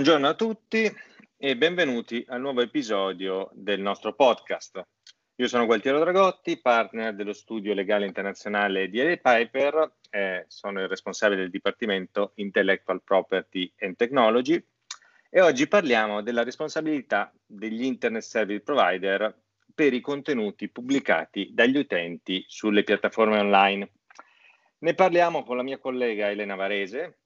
Buongiorno a tutti e benvenuti al nuovo episodio del nostro podcast. Io sono Gualtiero Dragotti, partner dello studio legale internazionale di L. Piper, eh, sono il responsabile del Dipartimento Intellectual Property and Technology e oggi parliamo della responsabilità degli Internet Service Provider per i contenuti pubblicati dagli utenti sulle piattaforme online. Ne parliamo con la mia collega Elena Varese.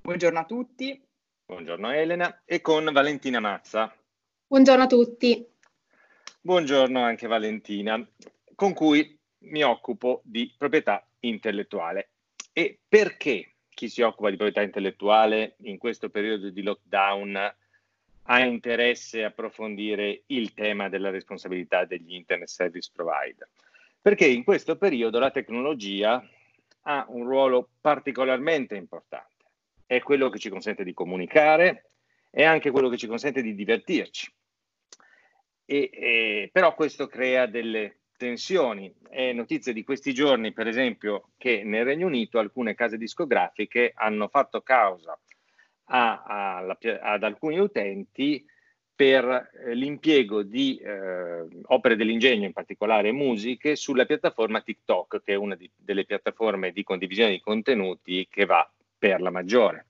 Buongiorno a tutti. Buongiorno Elena e con Valentina Mazza. Buongiorno a tutti. Buongiorno anche Valentina, con cui mi occupo di proprietà intellettuale. E perché chi si occupa di proprietà intellettuale in questo periodo di lockdown ha interesse a approfondire il tema della responsabilità degli internet service provider? Perché in questo periodo la tecnologia ha un ruolo particolarmente importante è quello che ci consente di comunicare, è anche quello che ci consente di divertirci. E, e, però questo crea delle tensioni. È notizia di questi giorni, per esempio, che nel Regno Unito alcune case discografiche hanno fatto causa a, a, alla, ad alcuni utenti per eh, l'impiego di eh, opere dell'ingegno, in particolare musiche, sulla piattaforma TikTok, che è una di, delle piattaforme di condivisione di contenuti che va per la maggiore.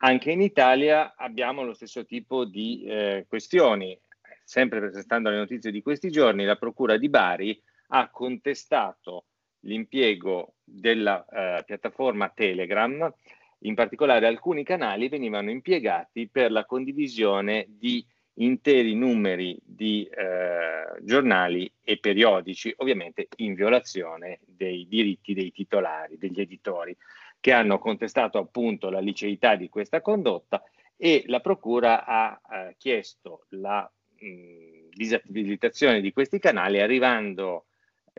Anche in Italia abbiamo lo stesso tipo di eh, questioni. Sempre presentando le notizie di questi giorni, la Procura di Bari ha contestato l'impiego della eh, piattaforma Telegram, in particolare alcuni canali venivano impiegati per la condivisione di interi numeri di eh, giornali e periodici, ovviamente in violazione dei diritti dei titolari, degli editori che hanno contestato appunto la liceità di questa condotta e la Procura ha eh, chiesto la mh, disabilitazione di questi canali arrivando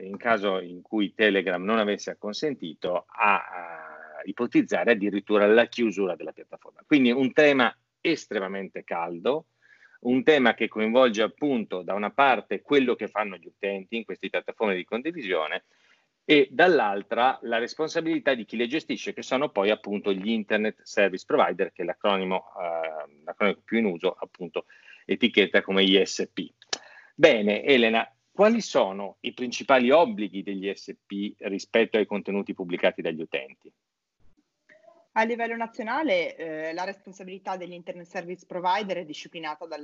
in caso in cui Telegram non avesse acconsentito a, a ipotizzare addirittura la chiusura della piattaforma. Quindi un tema estremamente caldo, un tema che coinvolge appunto da una parte quello che fanno gli utenti in queste piattaforme di condivisione e dall'altra la responsabilità di chi le gestisce, che sono poi appunto gli Internet Service Provider, che l'acronimo, eh, l'acronimo più in uso, appunto etichetta come ISP. Bene, Elena, quali sono i principali obblighi degli ISP rispetto ai contenuti pubblicati dagli utenti? A livello nazionale eh, la responsabilità degli Internet Service Provider è disciplinata dal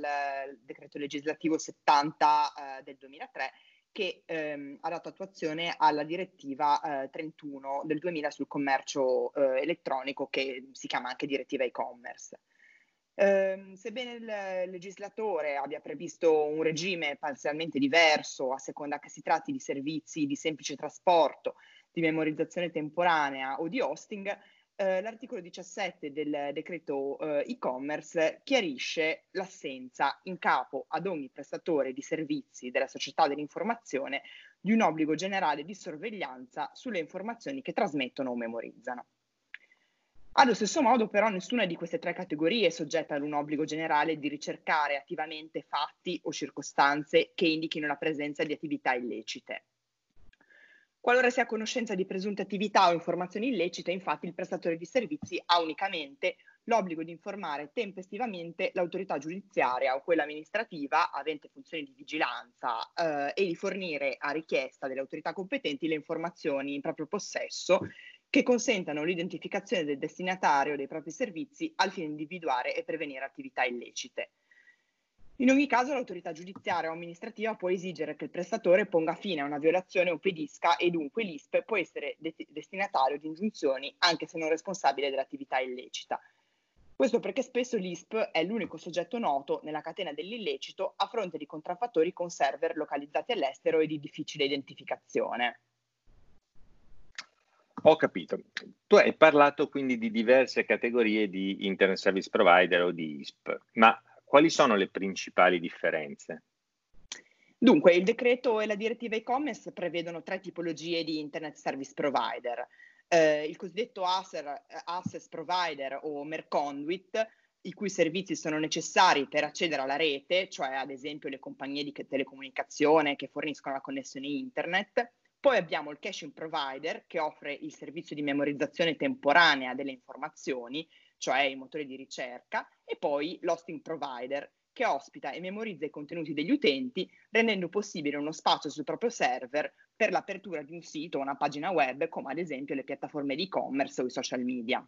decreto legislativo 70 eh, del 2003 che ehm, ha dato attuazione alla direttiva eh, 31 del 2000 sul commercio eh, elettronico che si chiama anche direttiva e-commerce. Eh, sebbene il legislatore abbia previsto un regime parzialmente diverso a seconda che si tratti di servizi di semplice trasporto, di memorizzazione temporanea o di hosting, eh, l'articolo 17 del decreto eh, e-commerce chiarisce l'assenza in capo ad ogni prestatore di servizi della società dell'informazione di un obbligo generale di sorveglianza sulle informazioni che trasmettono o memorizzano. Allo stesso modo, però, nessuna di queste tre categorie è soggetta ad un obbligo generale di ricercare attivamente fatti o circostanze che indichino la presenza di attività illecite. Qualora sia a conoscenza di presunte attività o informazioni illecite, infatti il prestatore di servizi ha unicamente l'obbligo di informare tempestivamente l'autorità giudiziaria o quella amministrativa avente funzioni di vigilanza eh, e di fornire a richiesta delle autorità competenti le informazioni in proprio possesso che consentano l'identificazione del destinatario dei propri servizi al fine di individuare e prevenire attività illecite. In ogni caso l'autorità giudiziaria o amministrativa può esigere che il prestatore ponga fine a una violazione o pedisca e dunque l'ISP può essere de- destinatario di ingiunzioni anche se non responsabile dell'attività illecita. Questo perché spesso l'ISP è l'unico soggetto noto nella catena dell'illecito a fronte di contraffattori con server localizzati all'estero e di difficile identificazione. Ho capito. Tu hai parlato quindi di diverse categorie di Internet Service Provider o di ISP, ma quali sono le principali differenze? Dunque, il decreto e la direttiva e-commerce prevedono tre tipologie di Internet Service Provider. Eh, il cosiddetto Access Provider o Merconduit, i cui servizi sono necessari per accedere alla rete, cioè ad esempio le compagnie di telecomunicazione che forniscono la connessione internet. Poi abbiamo il caching provider che offre il servizio di memorizzazione temporanea delle informazioni, cioè i motori di ricerca, e poi l'hosting provider, che ospita e memorizza i contenuti degli utenti, rendendo possibile uno spazio sul proprio server per l'apertura di un sito o una pagina web, come ad esempio le piattaforme di e-commerce o i social media.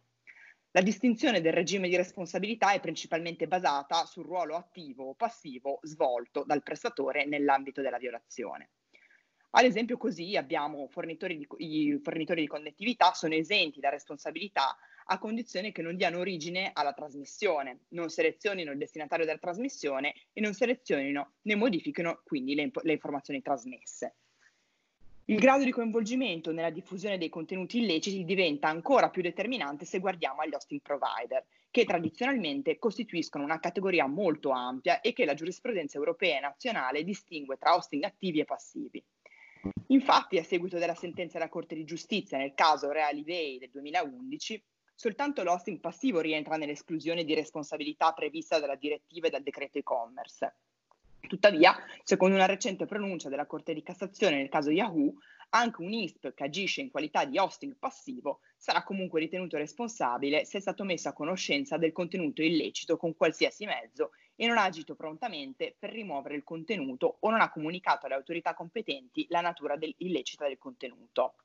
La distinzione del regime di responsabilità è principalmente basata sul ruolo attivo o passivo svolto dal prestatore nell'ambito della violazione. Ad esempio così abbiamo fornitori di, i fornitori di connettività sono esenti da responsabilità a condizione che non diano origine alla trasmissione, non selezionino il destinatario della trasmissione e non selezionino né modifichino quindi le, le informazioni trasmesse. Il grado di coinvolgimento nella diffusione dei contenuti illeciti diventa ancora più determinante se guardiamo agli hosting provider, che tradizionalmente costituiscono una categoria molto ampia e che la giurisprudenza europea e nazionale distingue tra hosting attivi e passivi. Infatti, a seguito della sentenza della Corte di Giustizia nel caso Reali Bay del 2011, soltanto l'hosting passivo rientra nell'esclusione di responsabilità prevista dalla direttiva e dal decreto e-commerce. Tuttavia, secondo una recente pronuncia della Corte di Cassazione nel caso Yahoo, anche un ISP che agisce in qualità di hosting passivo sarà comunque ritenuto responsabile se è stato messo a conoscenza del contenuto illecito con qualsiasi mezzo e non ha agito prontamente per rimuovere il contenuto o non ha comunicato alle autorità competenti la natura del, illecita del contenuto.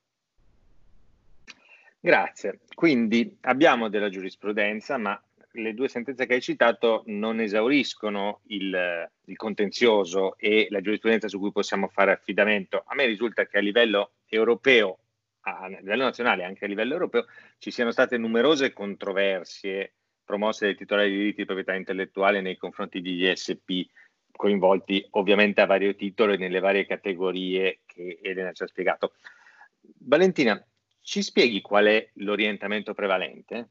Grazie. Quindi abbiamo della giurisprudenza, ma le due sentenze che hai citato non esauriscono il, il, contenzioso e la giurisprudenza su cui possiamo fare affidamento. A me risulta che a livello europeo, a livello nazionale e anche a livello europeo, ci siano state numerose controversie promosse dai titolari di diritti di proprietà intellettuale nei confronti degli ISP coinvolti ovviamente a vario titolo e nelle varie categorie che Elena ci ha spiegato. Valentina, ci spieghi qual è l'orientamento prevalente?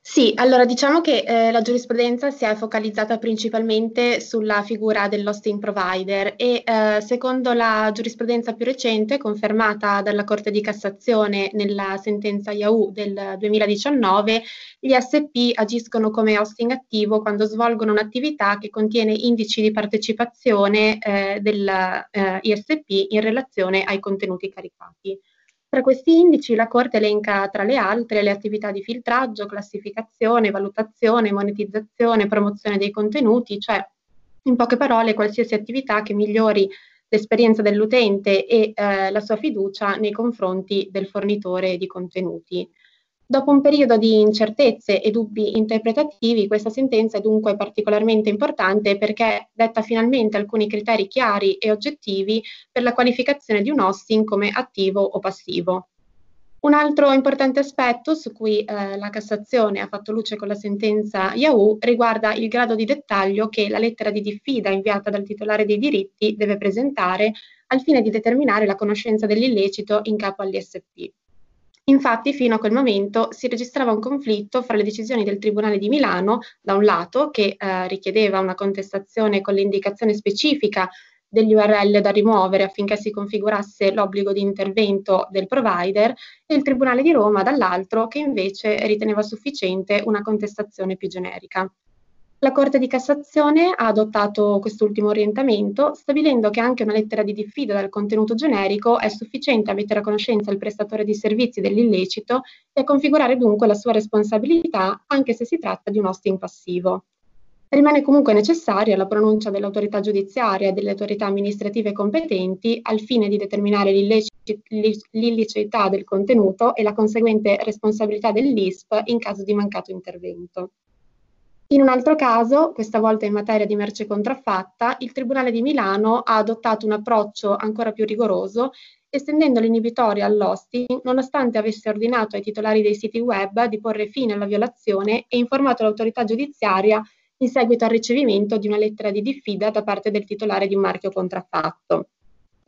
Sì, allora diciamo che eh, la giurisprudenza si è focalizzata principalmente sulla figura dell'hosting provider e eh, secondo la giurisprudenza più recente, confermata dalla Corte di Cassazione nella sentenza Yahoo del 2019, gli SP agiscono come hosting attivo quando svolgono un'attività che contiene indici di partecipazione eh, dell'ISP eh, in relazione ai contenuti caricati. Tra questi indici la Corte elenca tra le altre le attività di filtraggio, classificazione, valutazione, monetizzazione, promozione dei contenuti, cioè in poche parole qualsiasi attività che migliori l'esperienza dell'utente e eh, la sua fiducia nei confronti del fornitore di contenuti. Dopo un periodo di incertezze e dubbi interpretativi, questa sentenza è dunque particolarmente importante perché detta finalmente alcuni criteri chiari e oggettivi per la qualificazione di un hosting come attivo o passivo. Un altro importante aspetto su cui eh, la Cassazione ha fatto luce con la sentenza Yahoo riguarda il grado di dettaglio che la lettera di diffida inviata dal titolare dei diritti deve presentare al fine di determinare la conoscenza dell'illecito in capo all'ISP. Infatti, fino a quel momento si registrava un conflitto fra le decisioni del Tribunale di Milano, da un lato, che eh, richiedeva una contestazione con l'indicazione specifica degli URL da rimuovere affinché si configurasse l'obbligo di intervento del provider, e il Tribunale di Roma, dall'altro, che invece riteneva sufficiente una contestazione più generica. La Corte di Cassazione ha adottato quest'ultimo orientamento, stabilendo che anche una lettera di diffida dal contenuto generico è sufficiente a mettere a conoscenza il prestatore di servizi dell'illecito e a configurare dunque la sua responsabilità anche se si tratta di un hosting passivo. Rimane comunque necessaria la pronuncia dell'autorità giudiziaria e delle autorità amministrative competenti al fine di determinare l'illiceità del contenuto e la conseguente responsabilità dell'ISP in caso di mancato intervento. In un altro caso, questa volta in materia di merce contraffatta, il Tribunale di Milano ha adottato un approccio ancora più rigoroso, estendendo l'inibitoria all'hosting, nonostante avesse ordinato ai titolari dei siti web di porre fine alla violazione e informato l'autorità giudiziaria in seguito al ricevimento di una lettera di diffida da parte del titolare di un marchio contraffatto.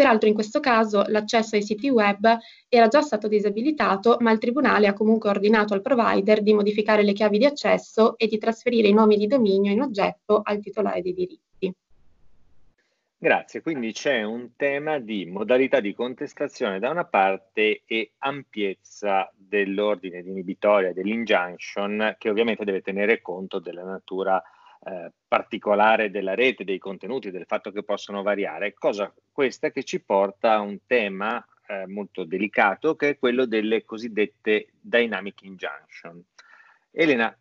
Peraltro in questo caso l'accesso ai siti web era già stato disabilitato, ma il Tribunale ha comunque ordinato al provider di modificare le chiavi di accesso e di trasferire i nomi di dominio in oggetto al titolare dei diritti. Grazie, quindi c'è un tema di modalità di contestazione da una parte e ampiezza dell'ordine di inibitoria, dell'injunction, che ovviamente deve tenere conto della natura eh, particolare della rete, dei contenuti, del fatto che possono variare, cosa questa che ci porta a un tema eh, molto delicato che è quello delle cosiddette dynamic injunction. Elena,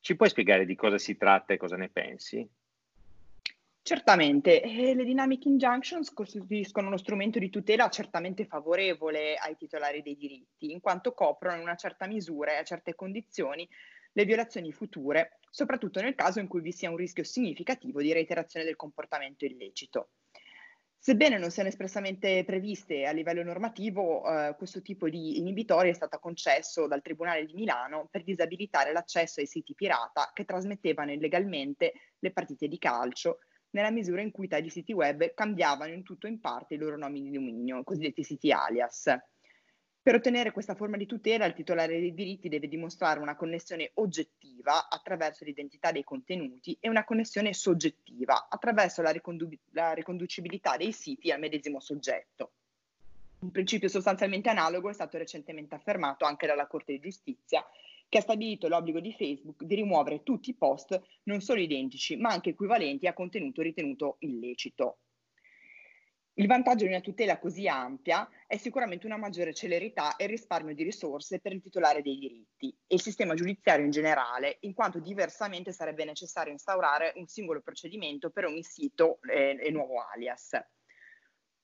ci puoi spiegare di cosa si tratta e cosa ne pensi? Certamente, eh, le Dynamic Injunctions costituiscono uno strumento di tutela certamente favorevole ai titolari dei diritti, in quanto coprono in una certa misura e a certe condizioni le violazioni future, soprattutto nel caso in cui vi sia un rischio significativo di reiterazione del comportamento illecito. Sebbene non siano espressamente previste a livello normativo, eh, questo tipo di inibitoria è stato concesso dal Tribunale di Milano per disabilitare l'accesso ai siti pirata che trasmettevano illegalmente le partite di calcio nella misura in cui tali siti web cambiavano in tutto o in parte i loro nomi di dominio, i cosiddetti siti alias. Per ottenere questa forma di tutela, il titolare dei diritti deve dimostrare una connessione oggettiva attraverso l'identità dei contenuti e una connessione soggettiva attraverso la, ricondu- la riconducibilità dei siti al medesimo soggetto. Un principio sostanzialmente analogo è stato recentemente affermato anche dalla Corte di Giustizia che ha stabilito l'obbligo di Facebook di rimuovere tutti i post non solo identici, ma anche equivalenti a contenuto ritenuto illecito. Il vantaggio di una tutela così ampia è sicuramente una maggiore celerità e risparmio di risorse per il titolare dei diritti e il sistema giudiziario in generale, in quanto diversamente sarebbe necessario instaurare un singolo procedimento per ogni sito e, e nuovo alias.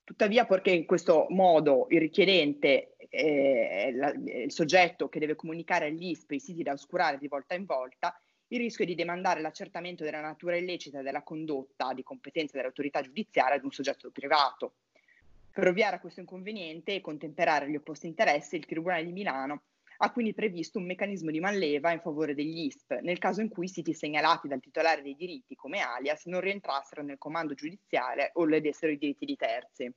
Tuttavia, perché in questo modo il richiedente, eh, la, il soggetto che deve comunicare all'ISP i siti da oscurare di volta in volta, il rischio di demandare l'accertamento della natura illecita della condotta di competenza dell'autorità giudiziaria ad un soggetto privato. Per ovviare a questo inconveniente e contemperare gli opposti interessi, il Tribunale di Milano ha quindi previsto un meccanismo di manleva in favore degli ISP nel caso in cui i siti segnalati dal titolare dei diritti come alias non rientrassero nel comando giudiziale o ledessero i diritti di terzi.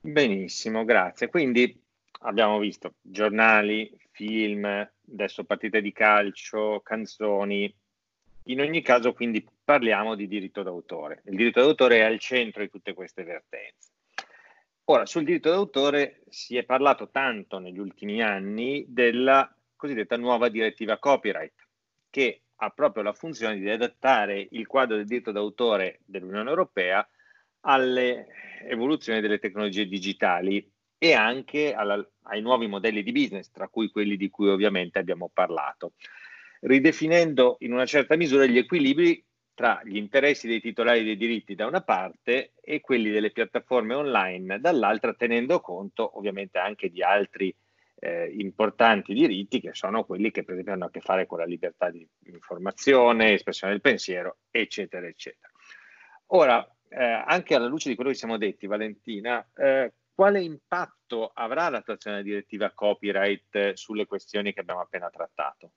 Benissimo, grazie. Quindi abbiamo visto giornali, film, adesso partite di calcio, canzoni. In ogni caso, quindi parliamo di diritto d'autore. Il diritto d'autore è al centro di tutte queste vertenze. Ora, sul diritto d'autore si è parlato tanto negli ultimi anni della cosiddetta nuova direttiva copyright, che ha proprio la funzione di adattare il quadro del diritto d'autore dell'Unione Europea alle evoluzioni delle tecnologie digitali e anche alla, ai nuovi modelli di business, tra cui quelli di cui ovviamente abbiamo parlato, ridefinendo in una certa misura gli equilibri tra gli interessi dei titolari dei diritti da una parte e quelli delle piattaforme online dall'altra, tenendo conto ovviamente anche di altri eh, importanti diritti che sono quelli che per esempio hanno a che fare con la libertà di informazione, espressione del pensiero, eccetera, eccetera. Ora, eh, anche alla luce di quello che siamo detti, Valentina, eh, quale impatto avrà l'attuazione della direttiva copyright sulle questioni che abbiamo appena trattato?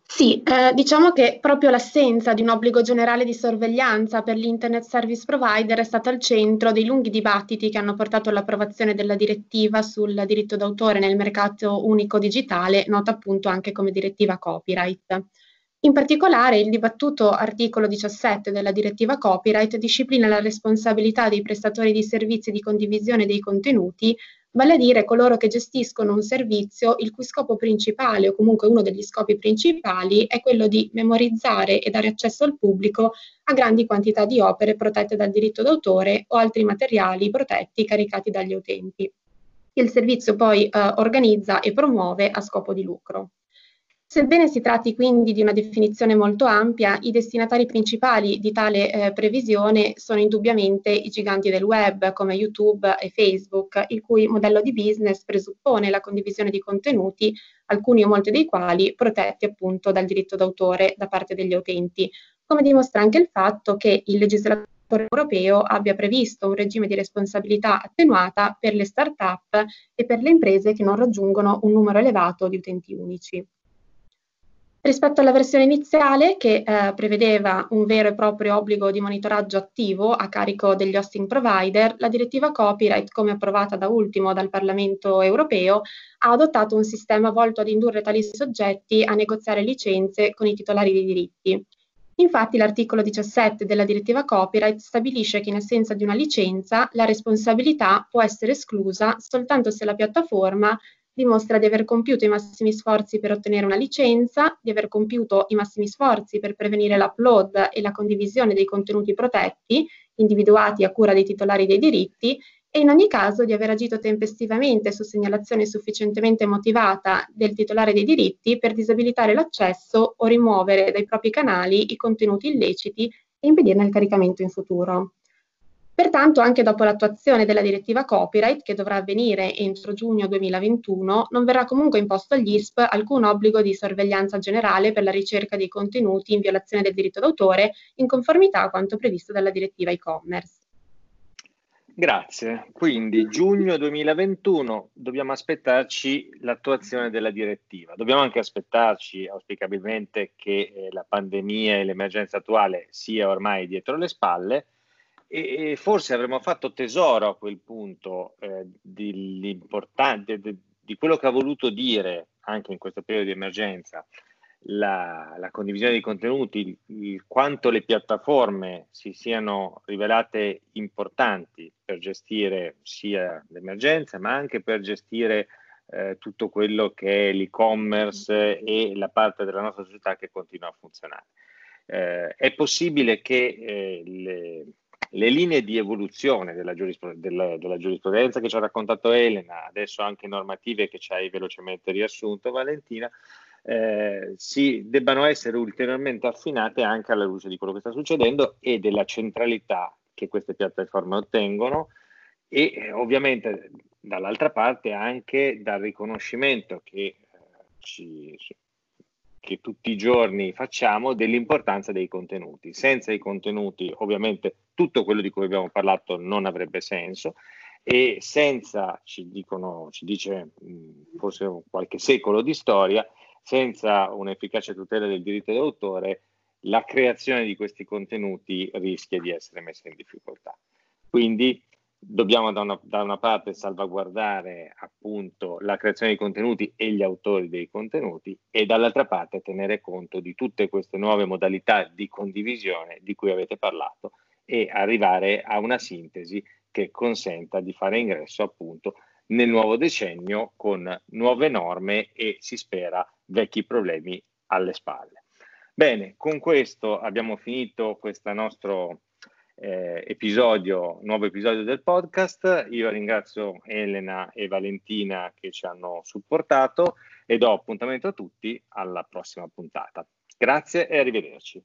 Sì, eh, diciamo che proprio l'assenza di un obbligo generale di sorveglianza per l'Internet Service Provider è stata al centro dei lunghi dibattiti che hanno portato all'approvazione della direttiva sul diritto d'autore nel mercato unico digitale, nota appunto anche come direttiva copyright. In particolare, il dibattuto articolo 17 della direttiva copyright disciplina la responsabilità dei prestatori di servizi di condivisione dei contenuti vale a dire coloro che gestiscono un servizio il cui scopo principale o comunque uno degli scopi principali è quello di memorizzare e dare accesso al pubblico a grandi quantità di opere protette dal diritto d'autore o altri materiali protetti caricati dagli utenti. Il servizio poi eh, organizza e promuove a scopo di lucro. Sebbene si tratti quindi di una definizione molto ampia, i destinatari principali di tale eh, previsione sono indubbiamente i giganti del web come YouTube e Facebook, il cui modello di business presuppone la condivisione di contenuti, alcuni o molti dei quali protetti appunto dal diritto d'autore da parte degli utenti, come dimostra anche il fatto che il legislatore europeo abbia previsto un regime di responsabilità attenuata per le start-up e per le imprese che non raggiungono un numero elevato di utenti unici. Rispetto alla versione iniziale, che eh, prevedeva un vero e proprio obbligo di monitoraggio attivo a carico degli hosting provider, la direttiva copyright, come approvata da ultimo dal Parlamento europeo, ha adottato un sistema volto ad indurre tali soggetti a negoziare licenze con i titolari dei diritti. Infatti l'articolo 17 della direttiva copyright stabilisce che in assenza di una licenza la responsabilità può essere esclusa soltanto se la piattaforma dimostra di aver compiuto i massimi sforzi per ottenere una licenza, di aver compiuto i massimi sforzi per prevenire l'upload e la condivisione dei contenuti protetti, individuati a cura dei titolari dei diritti, e in ogni caso di aver agito tempestivamente su segnalazione sufficientemente motivata del titolare dei diritti per disabilitare l'accesso o rimuovere dai propri canali i contenuti illeciti e impedirne il caricamento in futuro. Pertanto, anche dopo l'attuazione della direttiva copyright, che dovrà avvenire entro giugno 2021, non verrà comunque imposto agli ISP alcun obbligo di sorveglianza generale per la ricerca dei contenuti in violazione del diritto d'autore, in conformità a quanto previsto dalla direttiva e-commerce. Grazie. Quindi giugno 2021 dobbiamo aspettarci l'attuazione della direttiva. Dobbiamo anche aspettarci auspicabilmente che eh, la pandemia e l'emergenza attuale sia ormai dietro le spalle e, e forse avremmo fatto tesoro a quel punto eh, di, di quello che ha voluto dire anche in questo periodo di emergenza la, la condivisione di contenuti, il, il, quanto le piattaforme si siano rivelate importanti per gestire sia l'emergenza, ma anche per gestire eh, tutto quello che è l'e-commerce e la parte della nostra società che continua a funzionare. Eh, è possibile che eh, le, le, linee di evoluzione della, giurispr- della, della, giurisprudenza che ci ha raccontato Elena, adesso anche normative che ci hai velocemente riassunto Valentina, eh, si debbano essere ulteriormente affinate anche alla luce di quello che sta succedendo e della centralità che queste piattaforme ottengono e eh, ovviamente dall'altra parte anche dal riconoscimento che, eh, ci, che tutti i giorni facciamo dell'importanza dei contenuti. Senza i contenuti ovviamente tutto quello di cui abbiamo parlato non avrebbe senso e senza, ci, dicono, ci dice forse qualche secolo di storia, senza un'efficace tutela del diritto d'autore, la creazione di questi contenuti rischia di essere messa in difficoltà. Quindi dobbiamo da una, da una, parte salvaguardare appunto la creazione di contenuti e gli autori dei contenuti e dall'altra parte tenere conto di tutte queste nuove modalità di condivisione di cui avete parlato e arrivare a una sintesi che consenta di fare ingresso appunto nel nuovo decennio con nuove norme e si spera vecchi problemi alle spalle. Bene, con questo abbiamo finito questo nostro eh, episodio, nuovo episodio del podcast. Io ringrazio Elena e Valentina che ci hanno supportato e do appuntamento a tutti alla prossima puntata. Grazie e arrivederci.